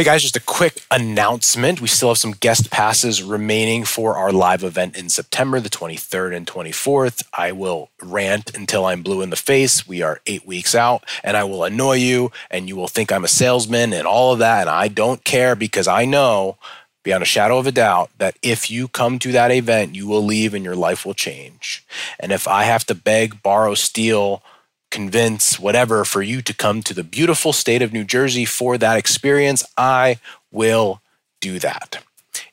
Hey guys, just a quick announcement. We still have some guest passes remaining for our live event in September, the 23rd and 24th. I will rant until I'm blue in the face. We are eight weeks out, and I will annoy you, and you will think I'm a salesman and all of that. And I don't care because I know beyond a shadow of a doubt that if you come to that event, you will leave and your life will change. And if I have to beg, borrow, steal, convince, whatever, for you to come to the beautiful state of New Jersey for that experience, I will do that.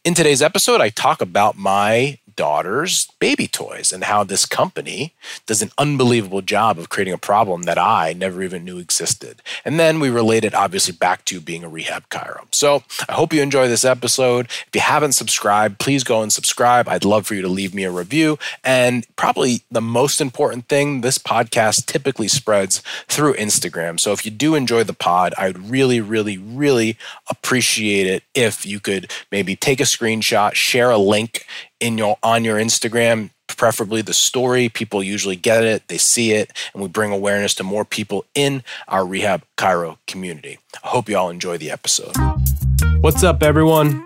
In today's episode, I talk about my daughter's baby toys and how this company does an unbelievable job of creating a problem that I never even knew existed. And then we relate it obviously back to being a rehab chiro. So I hope you enjoy this episode. If you haven't subscribed, please go and subscribe. I'd love for you to leave me a review. And probably the most important thing, this podcast typically spreads through Instagram. So if you do enjoy the pod, I'd really, really, really appreciate it if you could maybe take a screenshot, share a link in your on your Instagram, preferably the story. People usually get it, they see it, and we bring awareness to more people in our Rehab Chiro community. I hope you all enjoy the episode. What's up, everyone?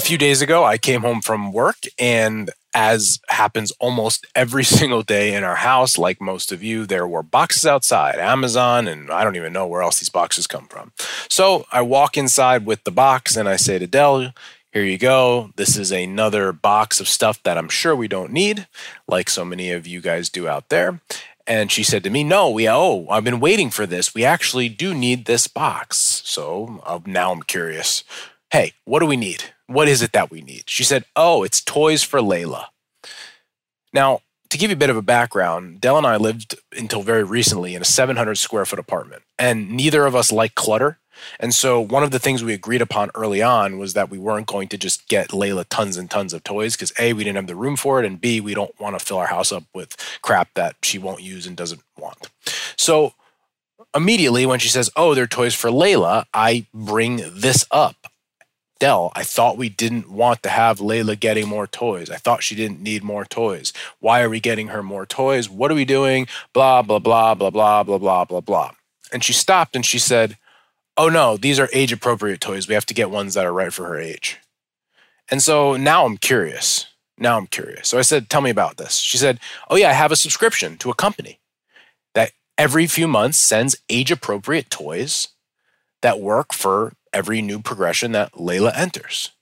A few days ago, I came home from work and as happens almost every single day in our house, like most of you, there were boxes outside, Amazon, and I don't even know where else these boxes come from. So I walk inside with the box and I say to Dell, here you go. This is another box of stuff that I'm sure we don't need, like so many of you guys do out there. And she said to me, No, we, oh, I've been waiting for this. We actually do need this box. So uh, now I'm curious. Hey, what do we need? What is it that we need? She said, Oh, it's toys for Layla. Now, to give you a bit of a background, Dell and I lived until very recently in a 700 square foot apartment, and neither of us like clutter. And so, one of the things we agreed upon early on was that we weren't going to just get Layla tons and tons of toys because A, we didn't have the room for it, and B, we don't want to fill our house up with crap that she won't use and doesn't want. So, immediately when she says, Oh, they're toys for Layla, I bring this up. Dell, I thought we didn't want to have Layla getting more toys. I thought she didn't need more toys. Why are we getting her more toys? What are we doing? Blah, blah, blah, blah, blah, blah, blah, blah, blah. And she stopped and she said, Oh no, these are age appropriate toys. We have to get ones that are right for her age. And so now I'm curious. Now I'm curious. So I said, Tell me about this. She said, Oh yeah, I have a subscription to a company that every few months sends age appropriate toys that work for every new progression that Layla enters.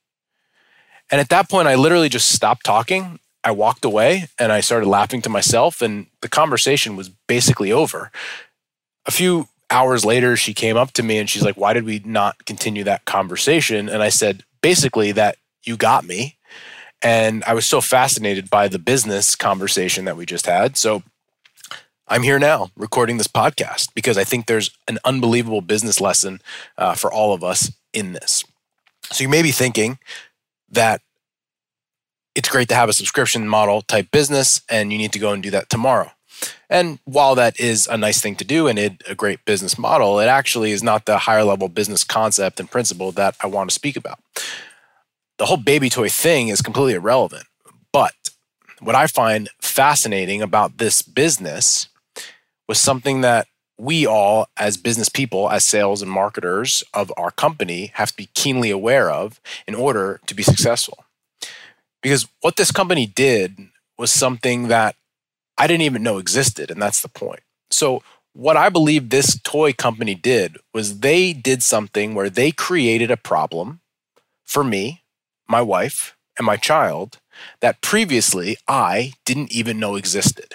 And at that point, I literally just stopped talking. I walked away and I started laughing to myself, and the conversation was basically over. A few hours later, she came up to me and she's like, Why did we not continue that conversation? And I said, Basically, that you got me. And I was so fascinated by the business conversation that we just had. So I'm here now recording this podcast because I think there's an unbelievable business lesson uh, for all of us in this. So you may be thinking that it's great to have a subscription model type business and you need to go and do that tomorrow. And while that is a nice thing to do and it, a great business model, it actually is not the higher level business concept and principle that I want to speak about. The whole baby toy thing is completely irrelevant. But what I find fascinating about this business was something that we all, as business people, as sales and marketers of our company, have to be keenly aware of in order to be successful. Because what this company did was something that I didn't even know existed, and that's the point. So, what I believe this toy company did was they did something where they created a problem for me, my wife, and my child that previously I didn't even know existed.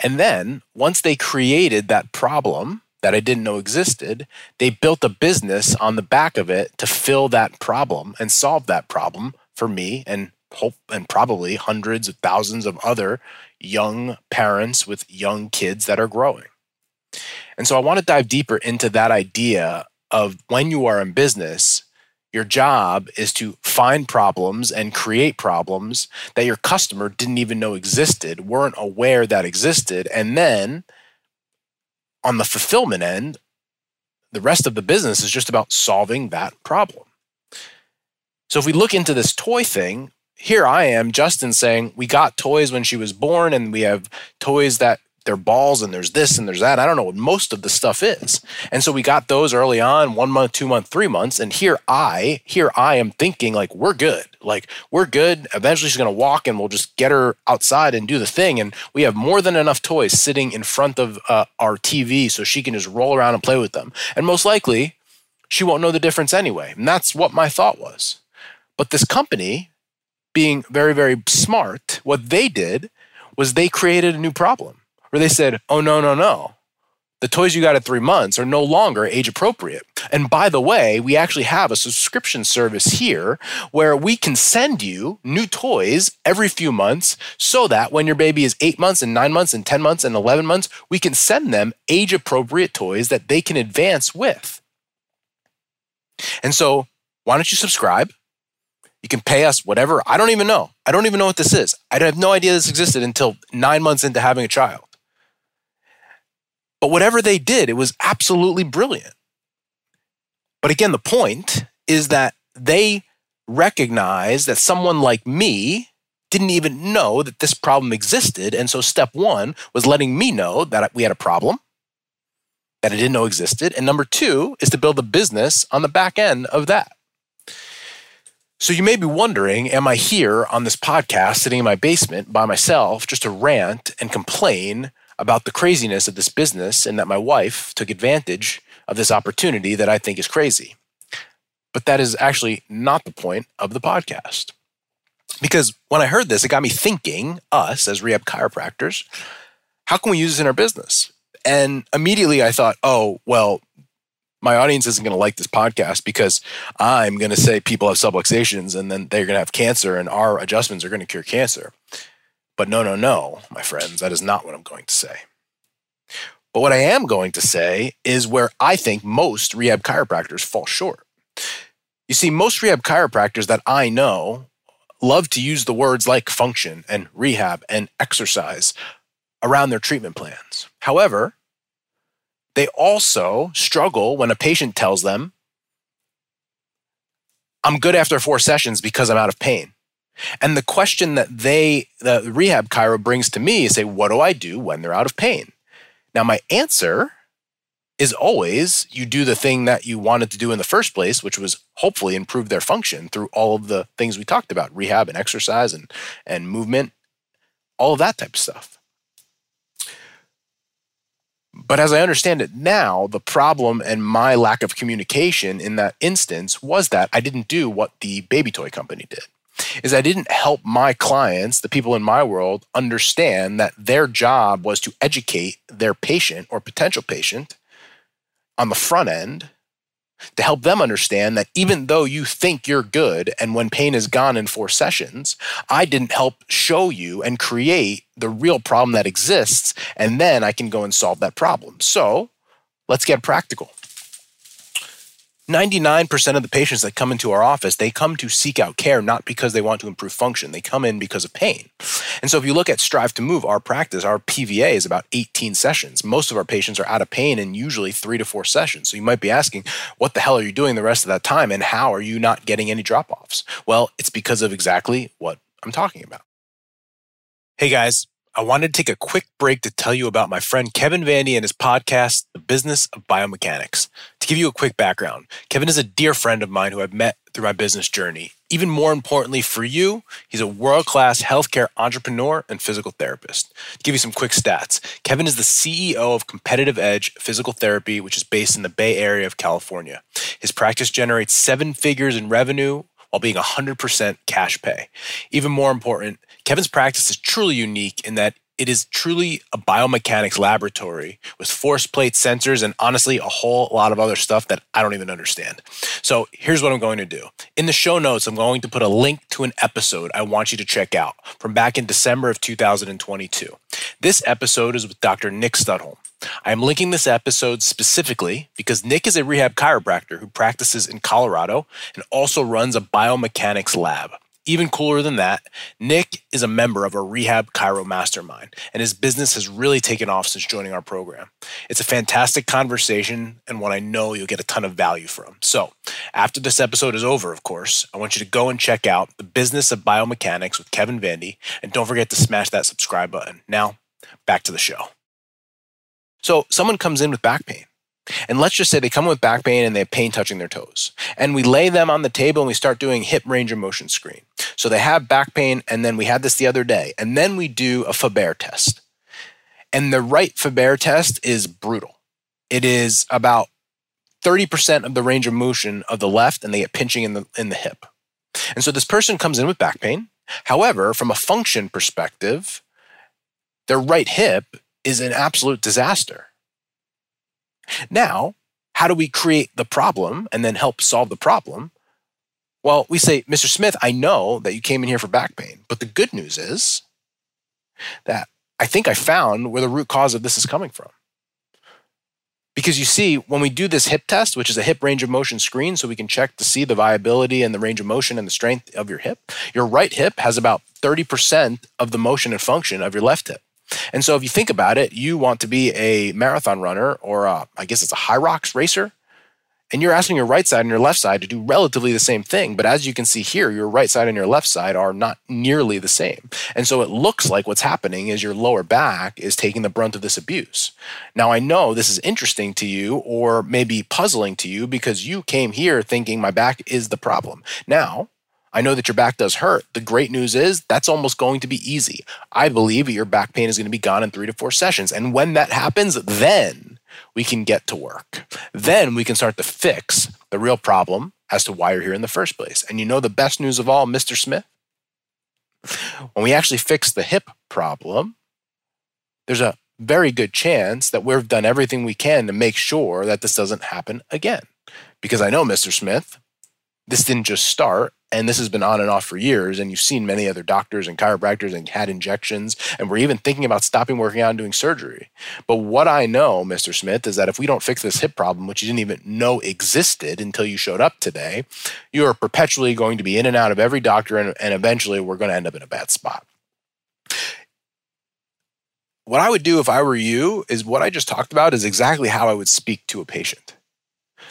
And then once they created that problem that I didn't know existed, they built a business on the back of it to fill that problem and solve that problem for me and hope and probably hundreds of thousands of other young parents with young kids that are growing. And so I want to dive deeper into that idea of when you are in business, Your job is to find problems and create problems that your customer didn't even know existed, weren't aware that existed. And then on the fulfillment end, the rest of the business is just about solving that problem. So if we look into this toy thing, here I am, Justin saying we got toys when she was born, and we have toys that they're balls and there's this and there's that. I don't know what most of the stuff is. And so we got those early on, one month, two month, three months. And here I, here I am thinking like we're good. Like we're good. Eventually she's gonna walk and we'll just get her outside and do the thing. And we have more than enough toys sitting in front of uh, our TV so she can just roll around and play with them. And most likely she won't know the difference anyway. And that's what my thought was. But this company, being very, very smart, what they did was they created a new problem where they said, oh, no, no, no. The toys you got at three months are no longer age appropriate. And by the way, we actually have a subscription service here where we can send you new toys every few months so that when your baby is eight months and nine months and 10 months and 11 months, we can send them age appropriate toys that they can advance with. And so, why don't you subscribe? You can pay us whatever. I don't even know. I don't even know what this is. I have no idea this existed until nine months into having a child. But whatever they did, it was absolutely brilliant. But again, the point is that they recognized that someone like me didn't even know that this problem existed. And so step one was letting me know that we had a problem that I didn't know existed. And number two is to build a business on the back end of that. So you may be wondering, am I here on this podcast sitting in my basement by myself just to rant and complain about the craziness of this business and that my wife took advantage of this opportunity that I think is crazy. But that is actually not the point of the podcast. Because when I heard this, it got me thinking, us as rehab chiropractors, how can we use this in our business? And immediately I thought, oh, well, my audience isn't going to like this podcast because I'm going to say people have subluxations and then they're going to have cancer and our adjustments are going to cure cancer. But no, no, no, my friends, that is not what I'm going to say. But what I am going to say is where I think most rehab chiropractors fall short. You see, most rehab chiropractors that I know love to use the words like function and rehab and exercise around their treatment plans. However, they also struggle when a patient tells them, I'm good after four sessions because I'm out of pain. And the question that they, the rehab chiro brings to me is say, what do I do when they're out of pain? Now, my answer is always you do the thing that you wanted to do in the first place, which was hopefully improve their function through all of the things we talked about rehab and exercise and, and movement, all of that type of stuff. But as I understand it now, the problem and my lack of communication in that instance was that I didn't do what the baby toy company did is I didn't help my clients, the people in my world, understand that their job was to educate their patient or potential patient on the front end to help them understand that even though you think you're good and when pain is gone in four sessions, I didn't help show you and create the real problem that exists. And then I can go and solve that problem. So let's get practical. 99% of the patients that come into our office they come to seek out care not because they want to improve function. They come in because of pain. And so if you look at strive to move our practice our pva is about 18 sessions. Most of our patients are out of pain in usually three to four sessions. So you might be asking what the hell are you doing the rest of that time and how are you not getting any drop offs well it's because of exactly what i'm talking about. Hey guys I wanted to take a quick break to tell you about my friend Kevin Vandi and his podcast, The Business of Biomechanics. To give you a quick background, Kevin is a dear friend of mine who I've met through my business journey. Even more importantly for you, he's a world class healthcare entrepreneur and physical therapist. To give you some quick stats, Kevin is the CEO of Competitive Edge Physical Therapy, which is based in the Bay Area of California. His practice generates seven figures in revenue while being 100% cash pay. Even more important, Kevin's practice is truly unique in that it is truly a biomechanics laboratory with force plate sensors and honestly a whole lot of other stuff that I don't even understand. So here's what I'm going to do. In the show notes, I'm going to put a link to an episode I want you to check out from back in December of 2022. This episode is with Dr. Nick Studholm. I am linking this episode specifically because Nick is a rehab chiropractor who practices in Colorado and also runs a biomechanics lab. Even cooler than that, Nick is a member of a rehab chiro mastermind, and his business has really taken off since joining our program. It's a fantastic conversation and one I know you'll get a ton of value from. So, after this episode is over, of course, I want you to go and check out The Business of Biomechanics with Kevin Vandi, and don't forget to smash that subscribe button. Now, back to the show. So, someone comes in with back pain. And let's just say they come with back pain and they have pain touching their toes. And we lay them on the table and we start doing hip range of motion screen. So they have back pain, and then we had this the other day. And then we do a Faber test. And the right Faber test is brutal. It is about 30% of the range of motion of the left, and they get pinching in the, in the hip. And so this person comes in with back pain. However, from a function perspective, their right hip is an absolute disaster. Now, how do we create the problem and then help solve the problem? Well, we say, Mr. Smith, I know that you came in here for back pain, but the good news is that I think I found where the root cause of this is coming from. Because you see, when we do this hip test, which is a hip range of motion screen, so we can check to see the viability and the range of motion and the strength of your hip, your right hip has about 30% of the motion and function of your left hip. And so if you think about it, you want to be a marathon runner or a, I guess it's a Hyrox racer. And you're asking your right side and your left side to do relatively the same thing. But as you can see here, your right side and your left side are not nearly the same. And so it looks like what's happening is your lower back is taking the brunt of this abuse. Now, I know this is interesting to you or maybe puzzling to you because you came here thinking my back is the problem. Now, I know that your back does hurt. The great news is that's almost going to be easy. I believe your back pain is going to be gone in three to four sessions. And when that happens, then we can get to work. Then we can start to fix the real problem as to why you're here in the first place. And you know the best news of all, Mr. Smith? When we actually fix the hip problem, there's a very good chance that we've done everything we can to make sure that this doesn't happen again. Because I know, Mr. Smith, this didn't just start and this has been on and off for years and you've seen many other doctors and chiropractors and had injections and we're even thinking about stopping working out and doing surgery. But what i know mr smith is that if we don't fix this hip problem which you didn't even know existed until you showed up today you are perpetually going to be in and out of every doctor and, and eventually we're going to end up in a bad spot. What i would do if i were you is what i just talked about is exactly how i would speak to a patient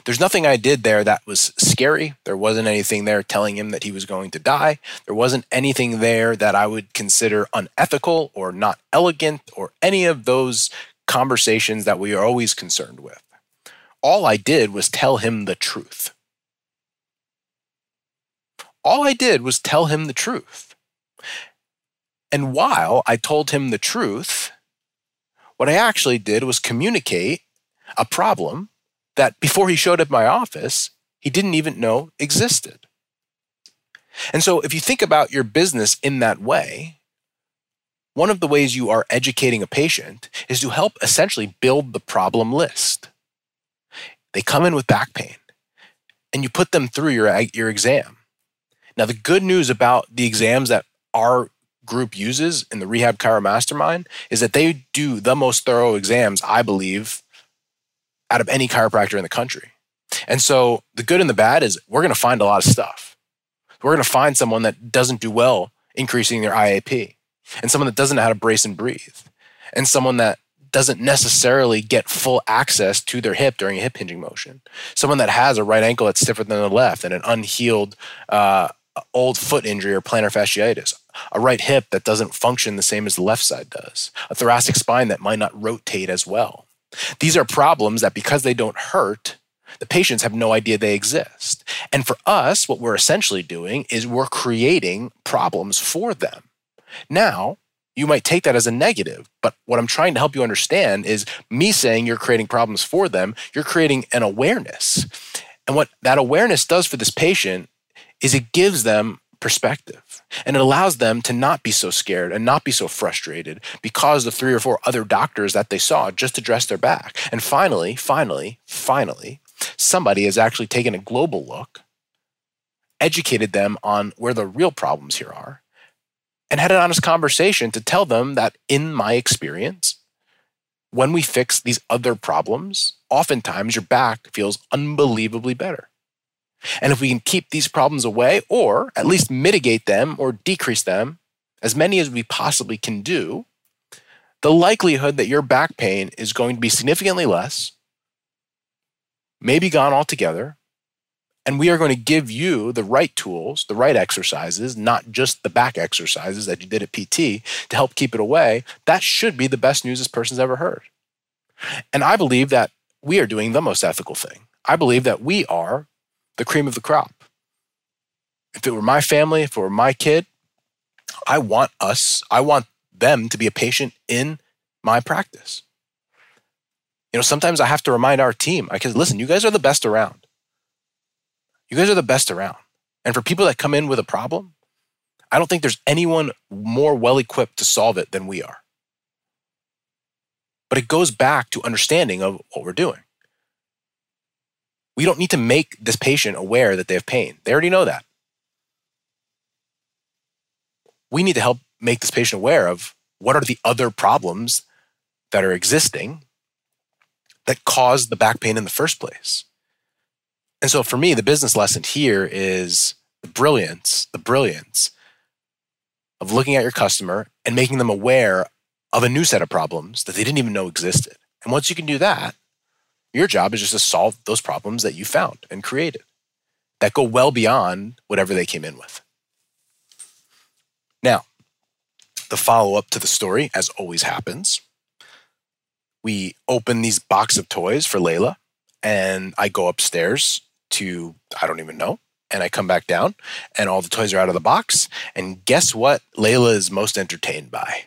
there's nothing I did there that was scary. There wasn't anything there telling him that he was going to die. There wasn't anything there that I would consider unethical or not elegant or any of those conversations that we are always concerned with. All I did was tell him the truth. All I did was tell him the truth. And while I told him the truth, what I actually did was communicate a problem that before he showed up my office, he didn't even know existed. And so, if you think about your business in that way, one of the ways you are educating a patient is to help essentially build the problem list. They come in with back pain and you put them through your, your exam. Now, the good news about the exams that our group uses in the Rehab Chiro Mastermind is that they do the most thorough exams, I believe, out of any chiropractor in the country. And so the good and the bad is we're going to find a lot of stuff. We're going to find someone that doesn't do well increasing their IAP, and someone that doesn't know how to brace and breathe, and someone that doesn't necessarily get full access to their hip during a hip hinging motion. Someone that has a right ankle that's stiffer than the left and an unhealed uh, old foot injury or plantar fasciitis. A right hip that doesn't function the same as the left side does. A thoracic spine that might not rotate as well. These are problems that because they don't hurt, the patients have no idea they exist. And for us, what we're essentially doing is we're creating problems for them. Now, you might take that as a negative, but what I'm trying to help you understand is me saying you're creating problems for them, you're creating an awareness. And what that awareness does for this patient is it gives them perspective. And it allows them to not be so scared and not be so frustrated because the three or four other doctors that they saw just addressed their back. And finally, finally, finally, somebody has actually taken a global look, educated them on where the real problems here are, and had an honest conversation to tell them that in my experience, when we fix these other problems, oftentimes your back feels unbelievably better. And if we can keep these problems away or at least mitigate them or decrease them, as many as we possibly can do, the likelihood that your back pain is going to be significantly less, maybe gone altogether, and we are going to give you the right tools, the right exercises, not just the back exercises that you did at PT to help keep it away. That should be the best news this person's ever heard. And I believe that we are doing the most ethical thing. I believe that we are the cream of the crop. If it were my family, if it were my kid, I want us, I want them to be a patient in my practice. You know, sometimes I have to remind our team, I can listen, you guys are the best around. You guys are the best around. And for people that come in with a problem, I don't think there's anyone more well equipped to solve it than we are. But it goes back to understanding of what we're doing. We don't need to make this patient aware that they have pain. They already know that. We need to help make this patient aware of what are the other problems that are existing that cause the back pain in the first place. And so for me, the business lesson here is the brilliance, the brilliance of looking at your customer and making them aware of a new set of problems that they didn't even know existed. And once you can do that, your job is just to solve those problems that you found and created that go well beyond whatever they came in with. Now, the follow up to the story, as always happens, we open these box of toys for Layla, and I go upstairs to, I don't even know, and I come back down, and all the toys are out of the box. And guess what Layla is most entertained by?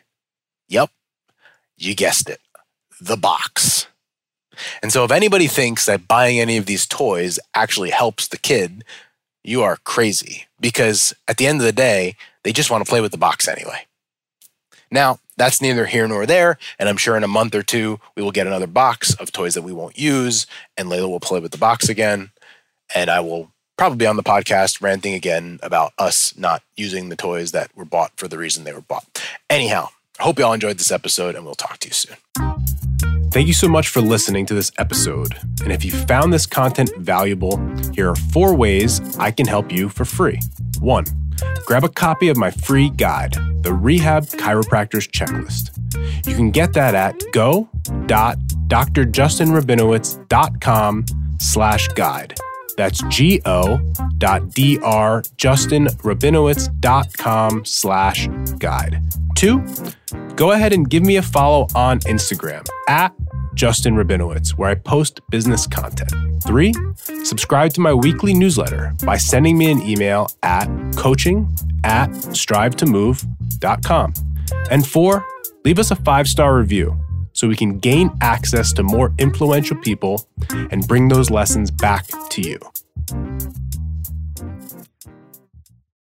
Yep, you guessed it, the box. And so, if anybody thinks that buying any of these toys actually helps the kid, you are crazy because at the end of the day, they just want to play with the box anyway. Now, that's neither here nor there. And I'm sure in a month or two, we will get another box of toys that we won't use, and Layla will play with the box again. And I will probably be on the podcast ranting again about us not using the toys that were bought for the reason they were bought. Anyhow, I hope you all enjoyed this episode, and we'll talk to you soon. Thank you so much for listening to this episode. And if you found this content valuable, here are four ways I can help you for free. One, grab a copy of my free guide, the Rehab Chiropractor's Checklist. You can get that at go.drjustinrabinowitz.com slash guide. That's go.drjustinrabinowitz.com slash guide. Two, go ahead and give me a follow on Instagram at Justin Rabinowitz, where I post business content. Three, subscribe to my weekly newsletter by sending me an email at coaching at strivetomove.com. And four, leave us a five star review so we can gain access to more influential people and bring those lessons back to you.